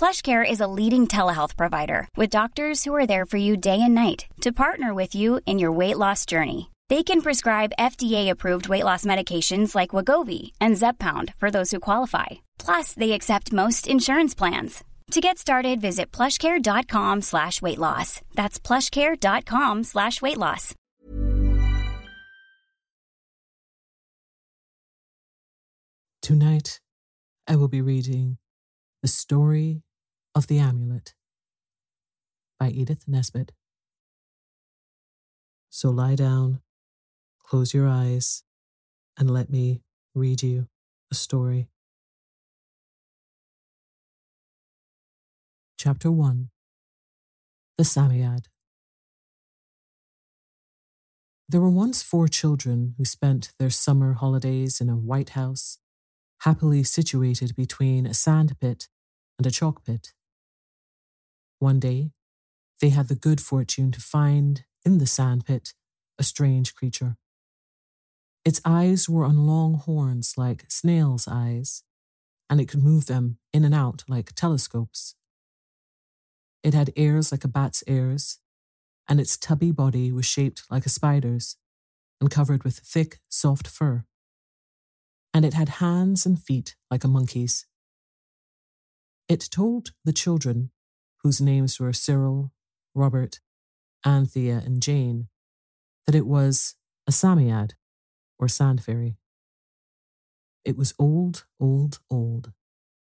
PlushCare is a leading telehealth provider with doctors who are there for you day and night to partner with you in your weight loss journey. They can prescribe FDA-approved weight loss medications like Wegovy and Zepbound for those who qualify. Plus, they accept most insurance plans. To get started, visit plushcare.com slash weight loss. That's plushcare.com slash weight loss. Tonight, I will be reading The Story of the Amulet by Edith Nesbit. So lie down, close your eyes, and let me read you a story. Chapter 1 The Psammead There were once four children who spent their summer holidays in a white house, happily situated between a sand pit and a chalk pit. One day, they had the good fortune to find in the sand pit a strange creature. Its eyes were on long horns like snails' eyes, and it could move them in and out like telescopes. It had ears like a bat's ears, and its tubby body was shaped like a spider's and covered with thick, soft fur. And it had hands and feet like a monkey's. It told the children, whose names were Cyril, Robert, Anthea, and Jane, that it was a Psammead, or sand fairy. It was old, old, old,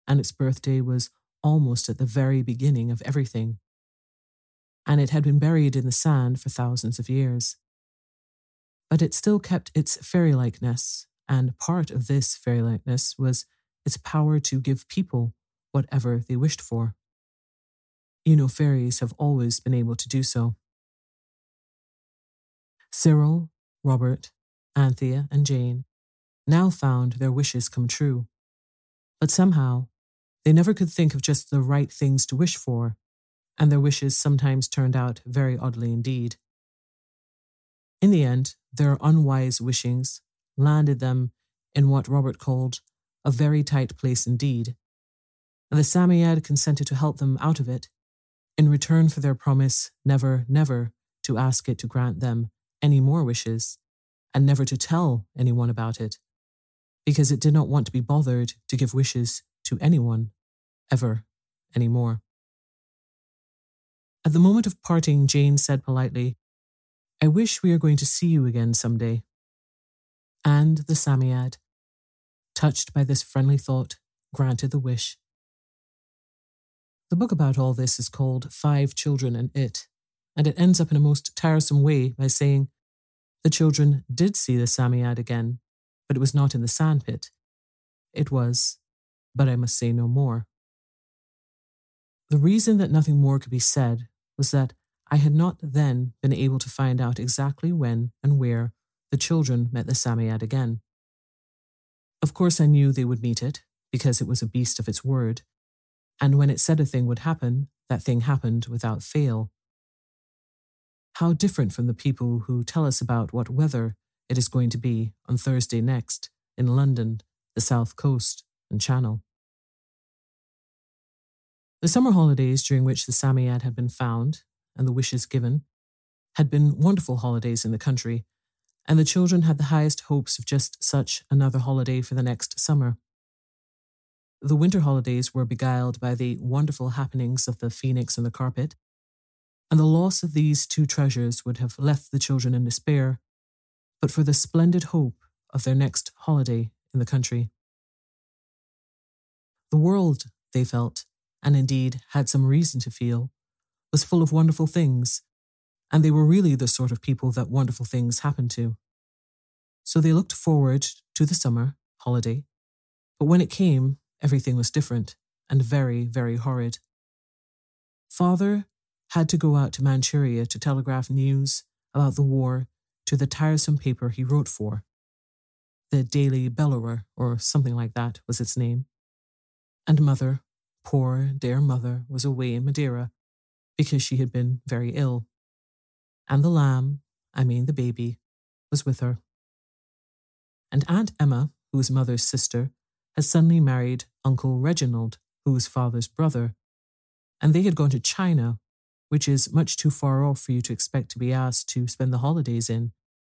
and its birthday was almost at the very beginning of everything. And it had been buried in the sand for thousands of years. But it still kept its fairy likeness, and part of this fairy likeness was its power to give people whatever they wished for. You know, fairies have always been able to do so. Cyril, Robert, Anthea, and Jane now found their wishes come true. But somehow They never could think of just the right things to wish for, and their wishes sometimes turned out very oddly indeed. In the end, their unwise wishings landed them in what Robert called a very tight place indeed, and the Psammead consented to help them out of it in return for their promise never, never to ask it to grant them any more wishes, and never to tell anyone about it, because it did not want to be bothered to give wishes to anyone, ever any more. At the moment of parting, Jane said politely, I wish we are going to see you again some day. And the Psammead, touched by this friendly thought, granted the wish. The book about all this is called Five Children and It, and it ends up in a most tiresome way by saying, The children did see the Psammead again, but it was not in the sandpit. It was, but I must say no more. The reason that nothing more could be said was that I had not then been able to find out exactly when and where the children met the Psammead again. Of course, I knew they would meet it, because it was a beast of its word, and when it said a thing would happen, that thing happened without fail. How different from the people who tell us about what weather it is going to be on Thursday next in London, the South Coast, and Channel. The summer holidays during which the Psammead had been found and the wishes given had been wonderful holidays in the country, and the children had the highest hopes of just such another holiday for the next summer. The winter holidays were beguiled by the wonderful happenings of the phoenix and the carpet, and the loss of these two treasures would have left the children in despair, but for the splendid hope of their next holiday in the country. The world, they felt, and indeed had some reason to feel, was full of wonderful things, and they were really the sort of people that wonderful things happened to. So they looked forward to the summer holiday, but when it came, everything was different and very, very horrid. Father had to go out to Manchuria to telegraph news about the war to the tiresome paper he wrote for. The Daily Bellower, or something like that, was its name. And mother, poor dear mother, was away in Madeira because she had been very ill. And the lamb, I mean the baby, was with her. And Aunt Emma, who was mother's sister, had suddenly married Uncle Reginald, who was father's brother, and they had gone to China, which is much too far off for you to expect to be asked to spend the holidays in,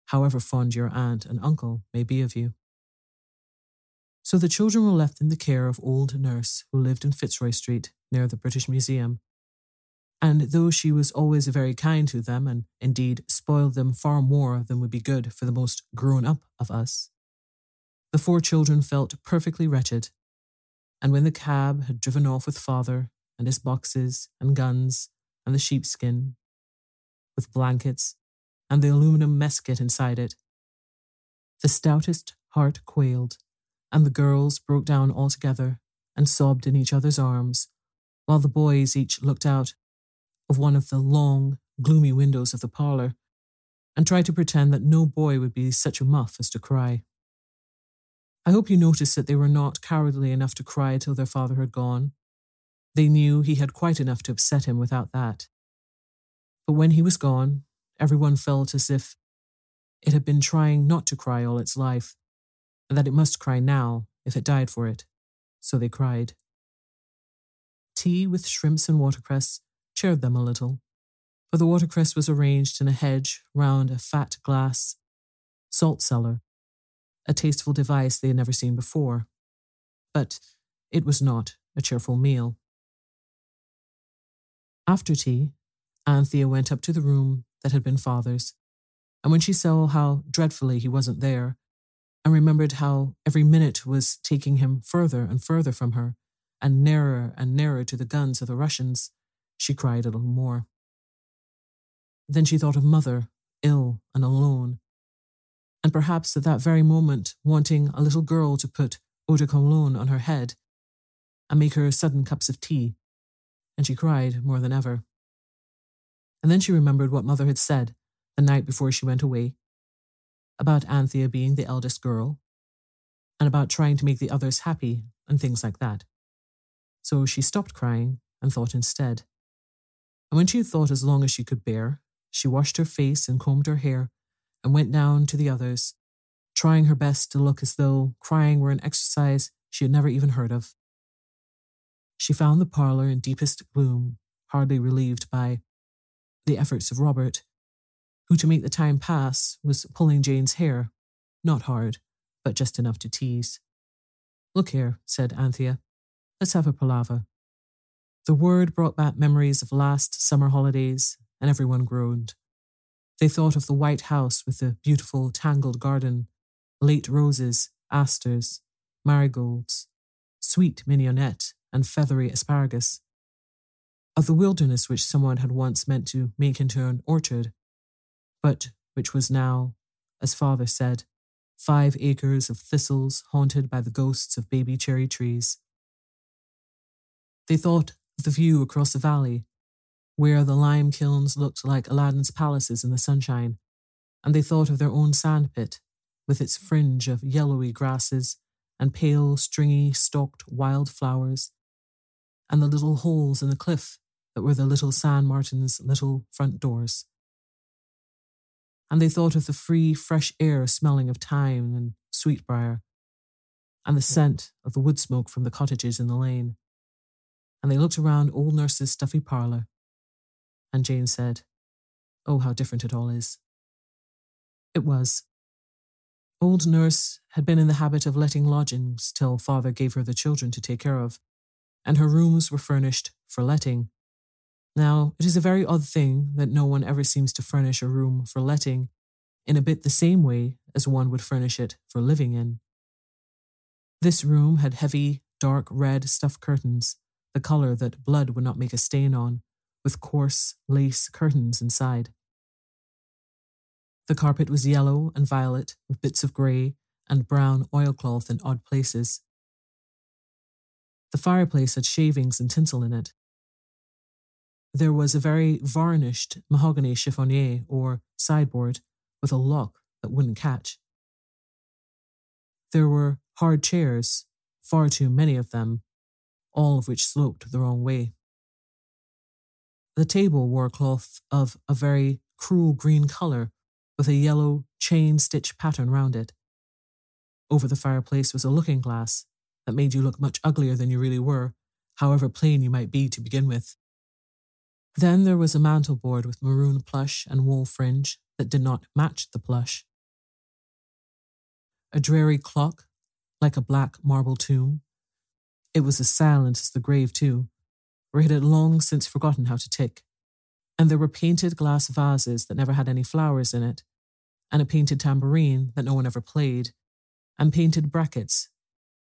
however fond your aunt and uncle may be of you. So the children were left in the care of old nurse who lived in Fitzroy Street near the British Museum and though she was always very kind to them, and indeed spoiled them far more than would be good for the most grown up of us, the four children felt perfectly wretched. And when the cab had driven off with father and his boxes and guns and the sheepskin, with blankets and the aluminum mess kit inside it, the stoutest heart quailed, and the girls broke down altogether and sobbed in each other's arms, while the boys each looked out of one of the long, gloomy windows of the parlour and tried to pretend that no boy would be such a muff as to cry. I hope you noticed that they were not cowardly enough to cry till their father had gone. They knew he had quite enough to upset him without that. But when he was gone, everyone felt as if it had been trying not to cry all its life, and that it must cry now if it died for it. So they cried. Tea with shrimps and watercress cheered them a little, for the watercress was arranged in a hedge round a fat glass salt cellar, a tasteful device they had never seen before. But it was not a cheerful meal. After tea, Anthea went up to the room that had been father's, and when she saw how dreadfully he wasn't there, and remembered how every minute was taking him further and further from her, and nearer and nearer to the guns of the Russians, she cried a little more. Then she thought of mother, ill and alone, and perhaps at that very moment wanting a little girl to put eau de cologne on her head and make her sudden cups of tea, and she cried more than ever. And then she remembered what mother had said the night before she went away about Anthea being the eldest girl and about trying to make the others happy and things like that. So she stopped crying and thought instead. And when she had thought as long as she could bear, she washed her face and combed her hair and went down to the others, trying her best to look as though crying were an exercise she had never even heard of. She found the parlour in deepest gloom, hardly relieved by the efforts of Robert, who, to make the time pass, was pulling Jane's hair, not hard, but just enough to tease. Look here, said Anthea. Let's have a palaver. The word brought back memories of last summer holidays, and everyone groaned. They thought of the white house with the beautiful tangled garden, late roses, asters, marigolds, sweet mignonette, and feathery asparagus. Of the wilderness which someone had once meant to make into an orchard, but which was now, as father said, five acres of thistles haunted by the ghosts of baby cherry trees. They thought of the view across the valley, where the lime kilns looked like Aladdin's palaces in the sunshine, and they thought of their own sandpit, with its fringe of yellowy grasses and pale, stringy, stalked wild flowers, and the little holes in the cliff that were the little sand martin's little front doors. And they thought of the free, fresh air smelling of thyme and sweetbriar, and the scent of the wood smoke from the cottages in the lane. And they looked around old nurse's stuffy parlour, and Jane said, Oh, how different it all is. It was. Old nurse had been in the habit of letting lodgings till father gave her the children to take care of, and her rooms were furnished for letting. Now, it is a very odd thing that no one ever seems to furnish a room for letting in a bit the same way as one would furnish it for living in. This room had heavy, dark red stuff curtains, the colour that blood would not make a stain on, with coarse lace curtains inside. The carpet was yellow and violet, with bits of grey and brown oilcloth in odd places. The fireplace had shavings and tinsel in it. There was a very varnished mahogany chiffonier or sideboard with a lock that wouldn't catch. There were hard chairs, far too many of them, all of which sloped the wrong way. The table wore a cloth of a very cruel green colour with a yellow chain stitch pattern round it. Over the fireplace was a looking glass that made you look much uglier than you really were, however plain you might be to begin with. Then there was a mantel board with maroon plush and wool fringe that did not match the plush. A dreary clock, like a black marble tomb. It was as silent as the grave, too, where it had long since forgotten how to tick. And there were painted glass vases that never had any flowers in it, and a painted tambourine that no one ever played, and painted brackets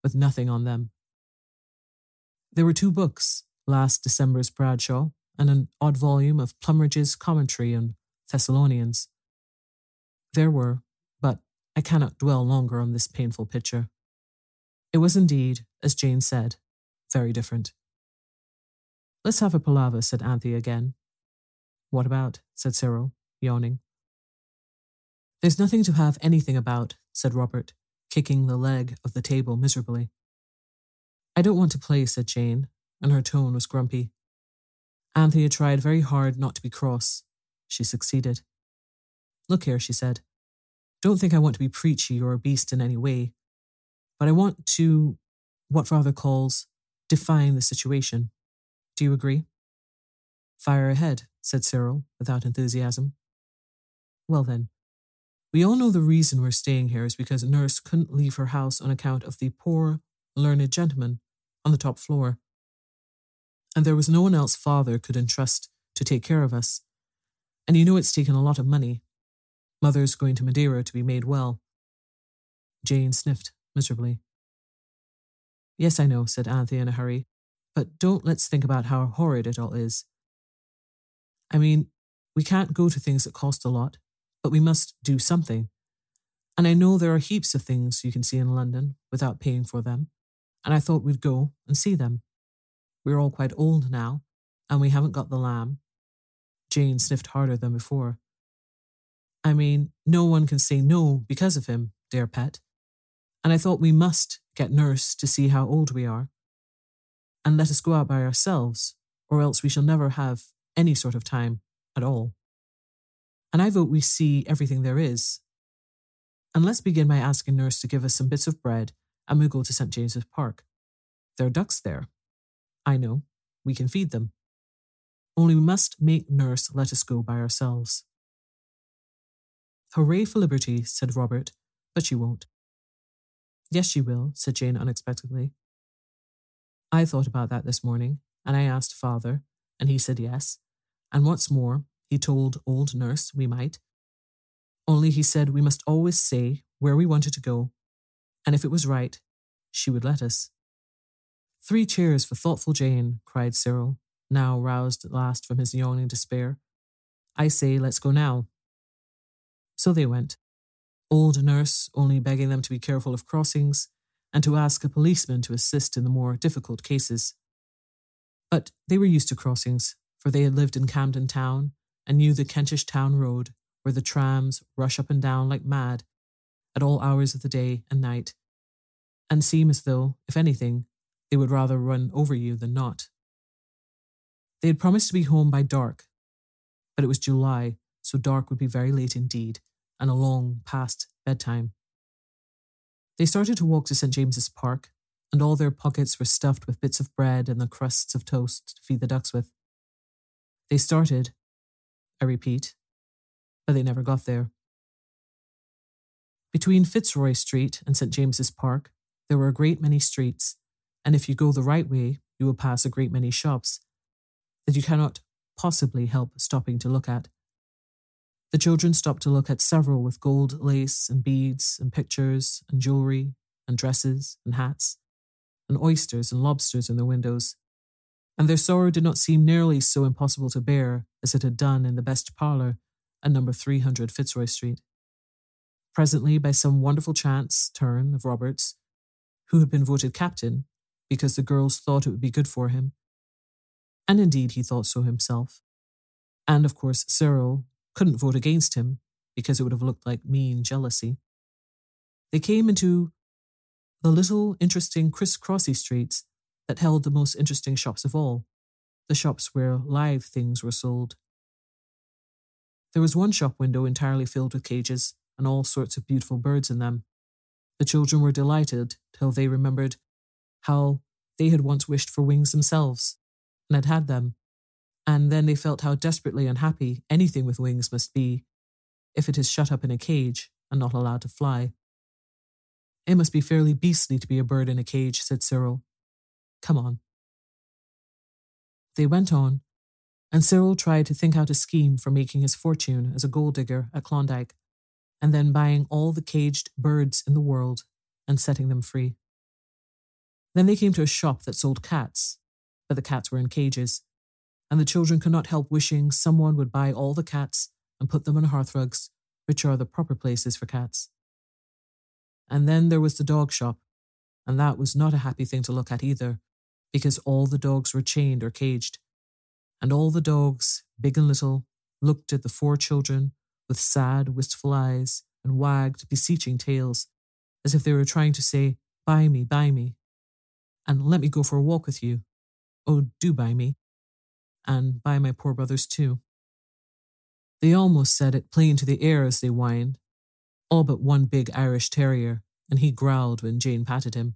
with nothing on them. There were two books last December's Bradshaw and an odd volume of Plumridge's commentary on Thessalonians. There were, but I cannot dwell longer on this painful picture. It was indeed, as Jane said, very different. Let's have a palaver, said Anthea again. What about? said Cyril, yawning. There's nothing to have anything about, said Robert, kicking the leg of the table miserably. I don't want to play, said Jane, and her tone was grumpy. Anthea tried very hard not to be cross. She succeeded. Look here, she said. Don't think I want to be preachy or a beast in any way, but I want to, what father calls, define the situation. Do you agree? Fire ahead, said Cyril, without enthusiasm. Well then, we all know the reason we're staying here is because Nurse couldn't leave her house on account of the poor, learned gentleman on the top floor. And there was no one else father could entrust to take care of us. And you know it's taken a lot of money. Mother's going to Madeira to be made well. Jane sniffed miserably. Yes, I know, said Anthea in a hurry. But don't let's think about how horrid it all is. I mean, we can't go to things that cost a lot, but we must do something. And I know there are heaps of things you can see in London without paying for them, and I thought we'd go and see them. We're all quite old now, and we haven't got the lamb. Jane sniffed harder than before. I mean, no one can say no because of him, dear pet. And I thought we must get nurse to see how old we are. And let us go out by ourselves, or else we shall never have any sort of time at all. And I vote we see everything there is. And let's begin by asking Nurse to give us some bits of bread and we'll go to St. James's Park. There are ducks there. I know. We can feed them. Only we must make Nurse let us go by ourselves. Hooray for liberty, said Robert, but she won't. Yes, she will, said Jane unexpectedly. I thought about that this morning, and I asked father, and he said yes. And what's more, he told old nurse we might. Only he said we must always say where we wanted to go, and if it was right, she would let us. Three cheers for thoughtful Jane, cried Cyril, now roused at last from his yawning despair. I say, let's go now. So they went. Old nurse only begging them to be careful of crossings and to ask a policeman to assist in the more difficult cases. But they were used to crossings, for they had lived in Camden Town and knew the Kentish Town Road, where the trams rush up and down like mad at all hours of the day and night, and seem as though, if anything, they would rather run over you than not. They had promised to be home by dark, but it was July, so dark would be very late indeed, and a long past bedtime. They started to walk to St. James's Park, and all their pockets were stuffed with bits of bread and the crusts of toast to feed the ducks with. They started, I repeat, but they never got there. Between Fitzroy Street and St. James's Park, there were a great many streets, and if you go the right way, you will pass a great many shops that you cannot possibly help stopping to look at. The children stopped to look at several with gold lace and beads and pictures and jewelry and dresses and hats and oysters and lobsters in their windows. And their sorrow did not seem nearly so impossible to bear as it had done in the best parlour at number 300 Fitzroy Street. Presently, by some wonderful chance turn of Robert's, who had been voted captain because the girls thought it would be good for him, and indeed he thought so himself, and of course Cyril couldn't vote against him because it would have looked like mean jealousy. They came into the little interesting crisscrossy streets that held the most interesting shops of all, the shops where live things were sold. There was one shop window entirely filled with cages and all sorts of beautiful birds in them. The children were delighted till they remembered how they had once wished for wings themselves and had had them, and then they felt how desperately unhappy anything with wings must be if it is shut up in a cage and not allowed to fly. It must be fairly beastly to be a bird in a cage, said Cyril. Come on. They went on, and Cyril tried to think out a scheme for making his fortune as a gold digger at Klondike and then buying all the caged birds in the world and setting them free. Then they came to a shop that sold cats, but the cats were in cages, and the children could not help wishing someone would buy all the cats and put them on hearthrugs, which are the proper places for cats. And then there was the dog shop, and that was not a happy thing to look at either, because all the dogs were chained or caged. And all the dogs, big and little, looked at the four children with sad, wistful eyes and wagged beseeching tails, as if they were trying to say, Buy me, buy me, and let me go for a walk with you. Oh, do buy me, and buy my poor brothers too. They almost said it plain to the air as they whined, all but one big Irish terrier, and he growled when Jane patted him.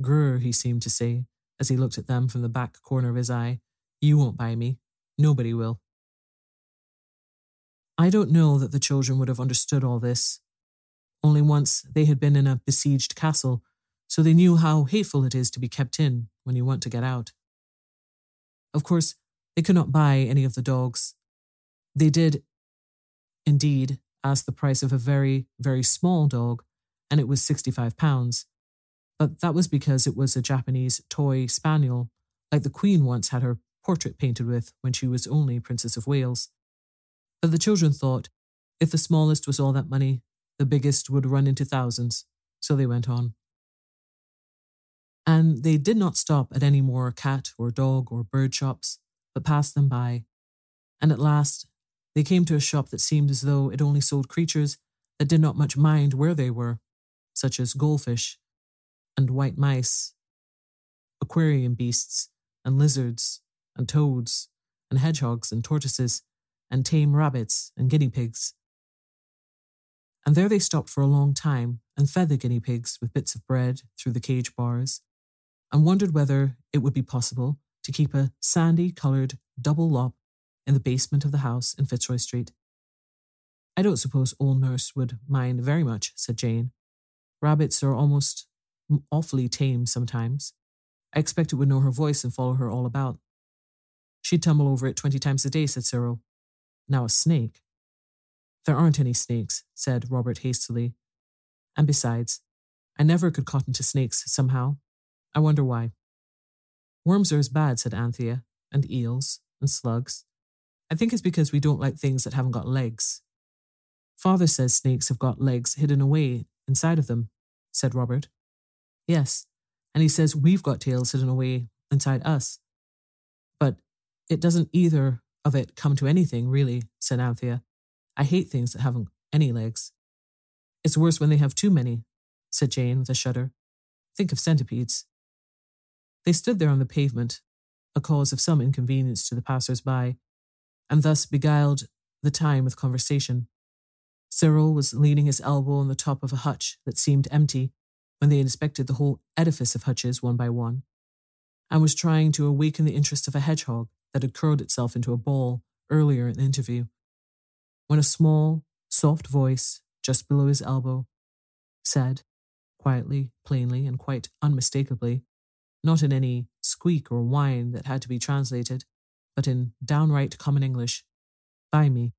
Grr, he seemed to say, as he looked at them from the back corner of his eye, you won't buy me. Nobody will. I don't know that the children would have understood all this. Only once they had been in a besieged castle, so they knew how hateful it is to be kept in when you want to get out. Of course, they could not buy any of the dogs. They did, indeed, ask the price of a very, very small dog, and it was £65. But that was because it was a Japanese toy spaniel, like the Queen once had her portrait painted with when she was only Princess of Wales. But the children thought if the smallest was all that money, the biggest would run into thousands, so they went on. And they did not stop at any more cat or dog or bird shops, but passed them by. And at last, they came to a shop that seemed as though it only sold creatures that did not much mind where they were, such as goldfish and white mice, aquarium beasts, and lizards, and toads, and hedgehogs, and tortoises, and tame rabbits, and guinea pigs. And there they stopped for a long time and fed the guinea pigs with bits of bread through the cage bars, and wondered whether it would be possible to keep a sandy coloured double lop in the basement of the house in Fitzroy Street. I don't suppose old nurse would mind very much, said Jane. Rabbits are almost awfully tame sometimes. I expect it would know her voice and follow her all about. She'd tumble over it twenty times a day, said Cyril. Now a snake. There aren't any snakes, said Robert hastily. And besides, I never could cotton to snakes somehow. I wonder why. Worms are as bad, said Anthea, and eels, and slugs. I think it's because we don't like things that haven't got legs. Father says snakes have got legs hidden away inside of them, said Robert. Yes, and he says we've got tails hidden away inside us. But it doesn't either of it come to anything, really, said Anthea. I hate things that haven't any legs. It's worse when they have too many, said Jane with a shudder. Think of centipedes. They stood there on the pavement, a cause of some inconvenience to the passers by, and thus beguiled the time with conversation. Cyril was leaning his elbow on the top of a hutch that seemed empty when they inspected the whole edifice of hutches one by one, and was trying to awaken the interest of a hedgehog that had curled itself into a ball earlier in the interview. When a small, soft voice just below his elbow said, quietly, plainly, and quite unmistakably, not in any squeak or whine that had to be translated, but in downright common English, Buy me.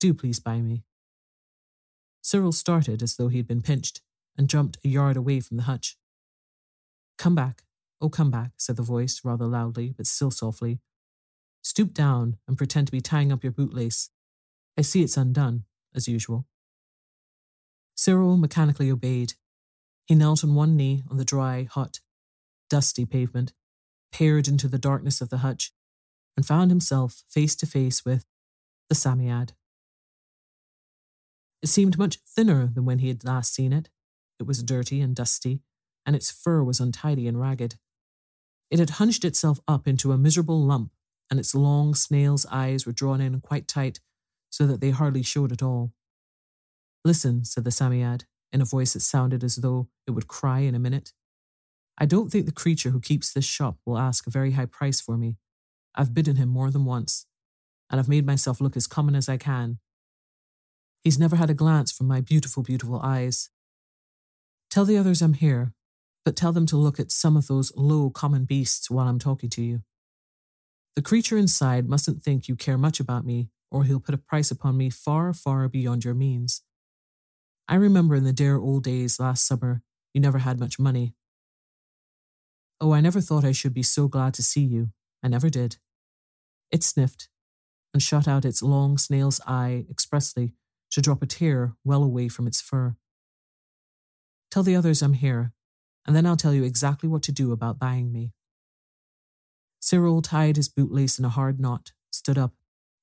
Do please buy me. Cyril started as though he had been pinched and jumped a yard away from the hutch. Come back, oh, come back, said the voice rather loudly, but still softly. Stoop down and pretend to be tying up your bootlace. I see it's undone, as usual. Cyril mechanically obeyed. He knelt on one knee on the dry, hot, dusty pavement, peered into the darkness of the hutch, and found himself face to face with the Psammead. It seemed much thinner than when he had last seen it. It was dirty and dusty, and its fur was untidy and ragged. It had hunched itself up into a miserable lump, and its long snail's eyes were drawn in quite tight so that they hardly showed at all. Listen, said the Psammead, in a voice that sounded as though it would cry in a minute. I don't think the creature who keeps this shop will ask a very high price for me. I've bidden him more than once, and I've made myself look as common as I can. He's never had a glance from my beautiful, beautiful eyes. Tell the others I'm here, but tell them to look at some of those low, common beasts while I'm talking to you. The creature inside mustn't think you care much about me, or he'll put a price upon me far, far beyond your means. I remember in the dear old days last summer, you never had much money. Oh, I never thought I should be so glad to see you. I never did. It sniffed and shot out its long snail's eye expressly to drop a tear well away from its fur. Tell the others I'm here, and then I'll tell you exactly what to do about buying me. Cyril tied his bootlace in a hard knot, stood up,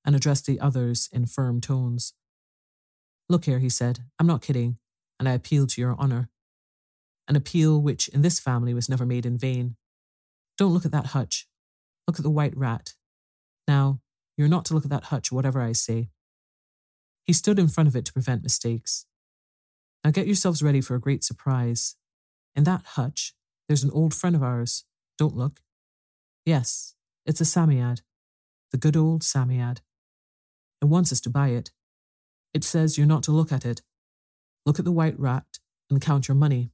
and addressed the others in firm tones. Look here, he said, I'm not kidding, and I appeal to your honour. An appeal which in this family was never made in vain. Don't look at that hutch. Look at the white rat. Now, you're not to look at that hutch, whatever I say. He stood in front of it to prevent mistakes. Now get yourselves ready for a great surprise. In that hutch, there's an old friend of ours. Don't look. Yes, it's a Psammead. The good old Psammead. It wants us to buy it. It says you're not to look at it. Look at the white rat and count your money.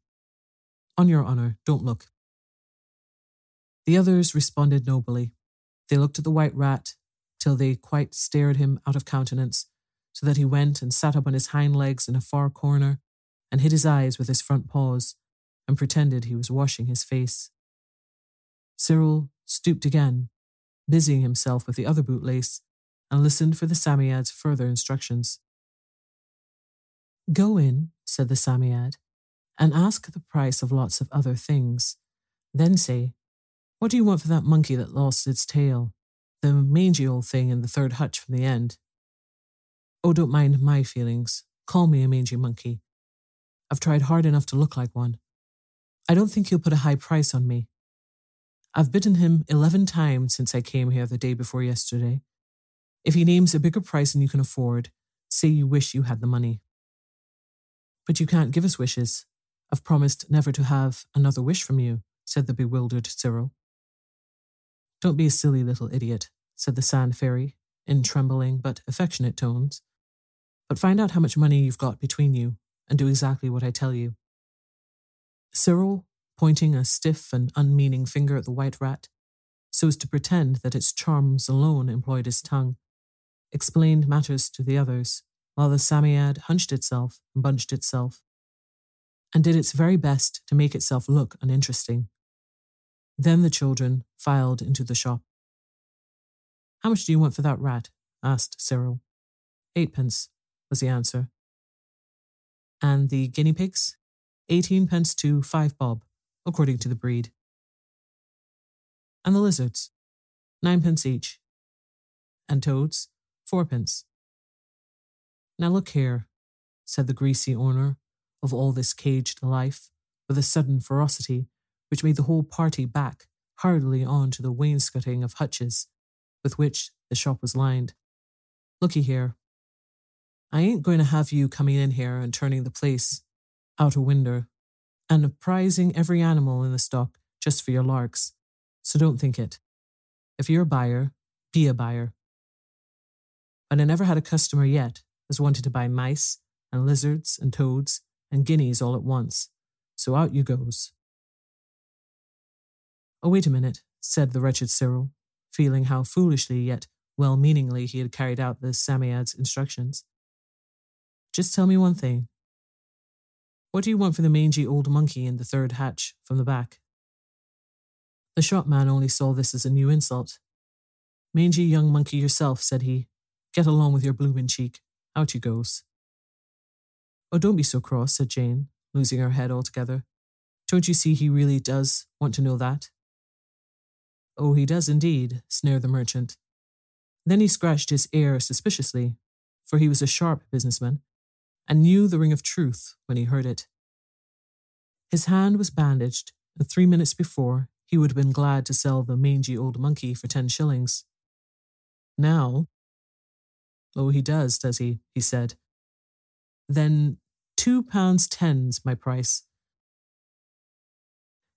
On your honour, don't look. The others responded nobly. They looked at the white rat till they quite stared him out of countenance, so that he went and sat up on his hind legs in a far corner and hid his eyes with his front paws and pretended he was washing his face. Cyril stooped again, busying himself with the other bootlace, and listened for the Psammead's further instructions. Go in, said the Psammead, and ask the price of lots of other things. Then say, What do you want for that monkey that lost its tail? The mangy old thing in the third hutch from the end. Oh, don't mind my feelings. Call me a mangy monkey. I've tried hard enough to look like one. I don't think you'll put a high price on me. I've bidden him eleven times since I came here the day before yesterday. If he names a bigger price than you can afford, say you wish you had the money. But you can't give us wishes. I've promised never to have another wish from you, said the bewildered Cyril. Don't be a silly little idiot, said the sand fairy, in trembling but affectionate tones. But find out how much money you've got between you and do exactly what I tell you. Cyril, pointing a stiff and unmeaning finger at the white rat, so as to pretend that its charms alone employed his tongue, explained matters to the others, while the Psammead hunched itself and bunched itself, and did its very best to make itself look uninteresting. Then the children filed into the shop. How much do you want for that rat? asked Cyril. Eightpence, was the answer. And the guinea pigs? Eighteen pence to five bob, according to the breed. And the lizards? Ninepence each. And toads? Fourpence. Now look here, said the greasy owner of all this caged life, with a sudden ferocity which made the whole party back hurriedly on to the wainscoting of hutches with which the shop was lined. Looky here. I ain't going to have you coming in here and turning the place out a window and prizing every animal in the stock just for your larks. So don't think it. If you're a buyer, be a buyer. But I never had a customer yet as wanted to buy mice and lizards and toads and guineas all at once. So out you goes. Oh, wait a minute, said the wretched Cyril, feeling how foolishly yet well meaningly he had carried out the Psammead's instructions. Just tell me one thing. What do you want for the mangy old monkey in the third hatch from the back? The shopman only saw this as a new insult. Mangy young monkey yourself, said he. Get along with your bloomin' cheek. Out you goes. Oh, don't be so cross, said Jane, losing her head altogether. Don't you see he really does want to know that? Oh, he does indeed, sneered the merchant. Then he scratched his ear suspiciously, for he was a sharp businessman, and knew the ring of truth when he heard it. His hand was bandaged, and three minutes before he would have been glad to sell the mangy old monkey for ten shillings. Now, oh, he does, does he? he said. Then two pounds ten's my price.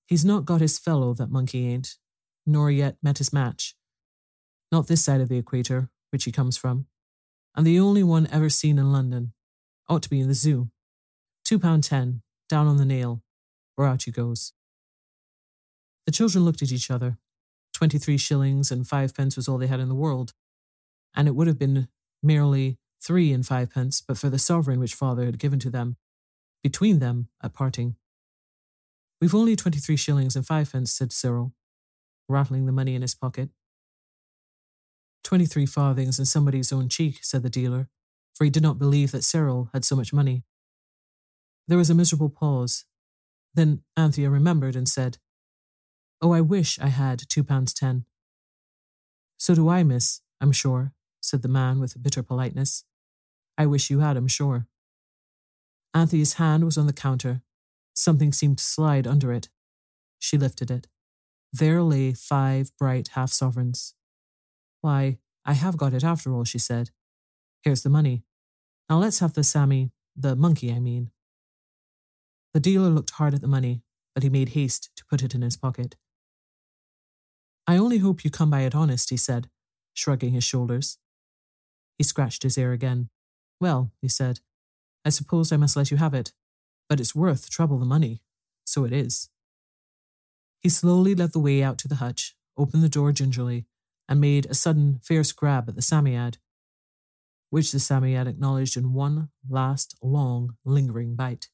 He's not got his fellow, that monkey ain't, nor yet met his match. Not this side of the equator, which he comes from, and the only one ever seen in London. Ought to be in the zoo. Two pound ten, down on the nail, or out he goes. The children looked at each other. Twenty three shillings and fivepence was all they had in the world, and it would have been merely three and fivepence but for the sovereign which father had given to them, between them at parting. We've only twenty three shillings and fivepence, said Cyril, rattling the money in his pocket. Twenty three farthings in somebody's own cheek, said the dealer, for he did not believe that Cyril had so much money. There was a miserable pause. Then Anthea remembered and said, Oh, I wish I had two pounds ten. So do I, miss, I'm sure, said the man with bitter politeness. I wish you had, I'm sure. Anthea's hand was on the counter. Something seemed to slide under it. She lifted it. There lay five bright half sovereigns. Why, I have got it after all, she said. Here's the money. Now let's have the Sammy, the monkey, I mean. The dealer looked hard at the money, but he made haste to put it in his pocket. I only hope you come by it honest, he said, shrugging his shoulders. He scratched his ear again. Well, he said, I suppose I must let you have it, but it's worth trouble the money. So it is. He slowly led the way out to the hutch, opened the door gingerly, and made a sudden, fierce grab at the Psammead, which the Psammead acknowledged in one last, long, lingering bite.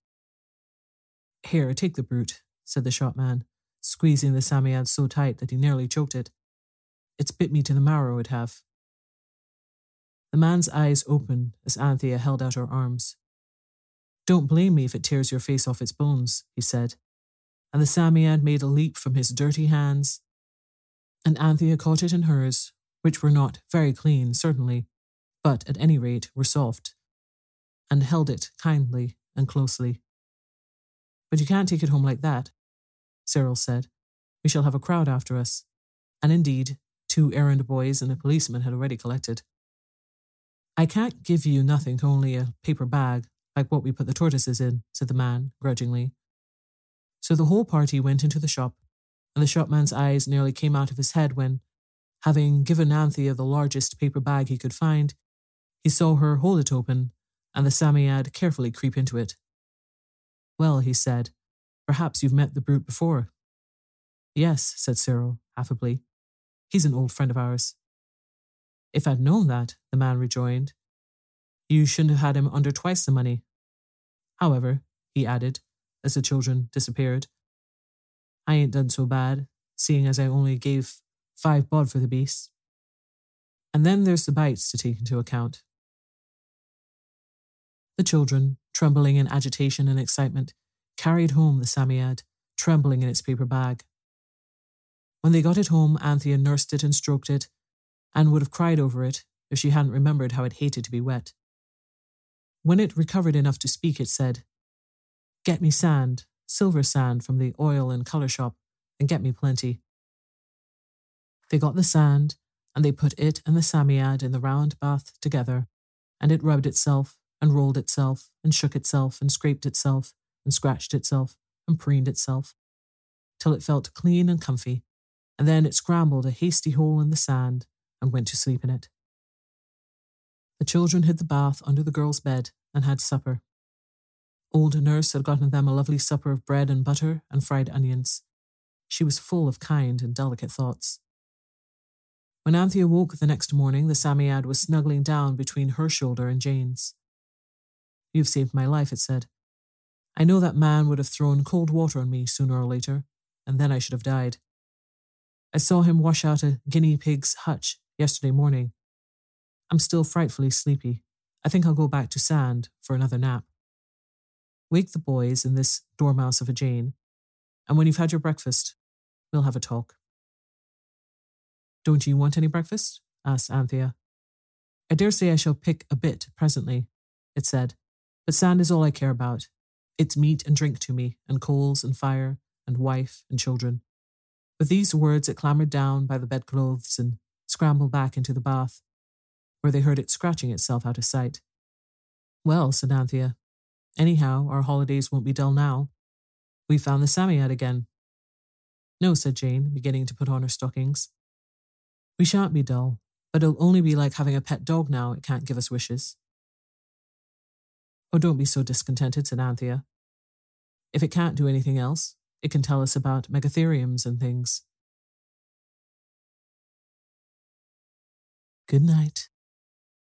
Here, take the brute, said the shopman, squeezing the Psammead so tight that he nearly choked it. It's bit me to the marrow, it have. The man's eyes opened as Anthea held out her arms. Don't blame me if it tears your face off its bones, he said, and the Psammead made a leap from his dirty hands, and Anthea caught it in hers, which were not very clean, certainly, but at any rate were soft, and held it kindly and closely. But you can't take it home like that, Cyril said, We shall have a crowd after us. And indeed, two errand boys and a policeman had already collected. I can't give you nothing, only a paper bag, like what we put the tortoises in, said the man, grudgingly. So the whole party went into the shop, and the shopman's eyes nearly came out of his head when, having given Anthea the largest paper bag he could find, he saw her hold it open and the Psammead carefully creep into it. Well, he said, perhaps you've met the brute before. Yes, said Cyril, affably. He's an old friend of ours. If I'd known that, the man rejoined, you shouldn't have had him under twice the money. However, he added, as the children disappeared, I ain't done so bad, seeing as I only gave five bod for the beast. And then there's the bites to take into account. The children, trembling in agitation and excitement, carried home the Psammead, trembling in its paper bag. When they got it home, Anthea nursed it and stroked it, and would have cried over it if she hadn't remembered how it hated to be wet. When it recovered enough to speak, it said, Get me sand, silver sand from the oil and colour shop, and get me plenty. They got the sand, and they put it and the Psammead in the round bath together, and it rubbed itself, and rolled itself, and shook itself, and scraped itself, and scratched itself, and preened itself, till it felt clean and comfy, and then it scrambled a hasty hole in the sand and went to sleep in it. The children hid the bath under the girl's bed and had supper. Old nurse had gotten them a lovely supper of bread and butter and fried onions. She was full of kind and delicate thoughts. When Anthea woke the next morning, the Psammead was snuggling down between her shoulder and Jane's. You've saved my life, it said. I know that man would have thrown cold water on me sooner or later, and then I should have died. I saw him wash out a guinea pig's hutch yesterday morning. I'm still frightfully sleepy. I think I'll go back to sand for another nap. Wake the boys in this dormouse of a Jane, and when you've had your breakfast, we'll have a talk. Don't you want any breakfast? asked Anthea. I dare say I shall pick a bit presently, it said, but sand is all I care about. It's meat and drink to me, and coals and fire, and wife and children. With these words, it clambered down by the bedclothes and scrambled back into the bath, where they heard it scratching itself out of sight. Well, said Anthea, anyhow, our holidays won't be dull now. We found the Psammead again. No, said Jane, beginning to put on her stockings. We shan't be dull, but it'll only be like having a pet dog now it can't give us wishes. Oh, don't be so discontented, said Anthea. If it can't do anything else, it can tell us about megatheriums and things. Good night.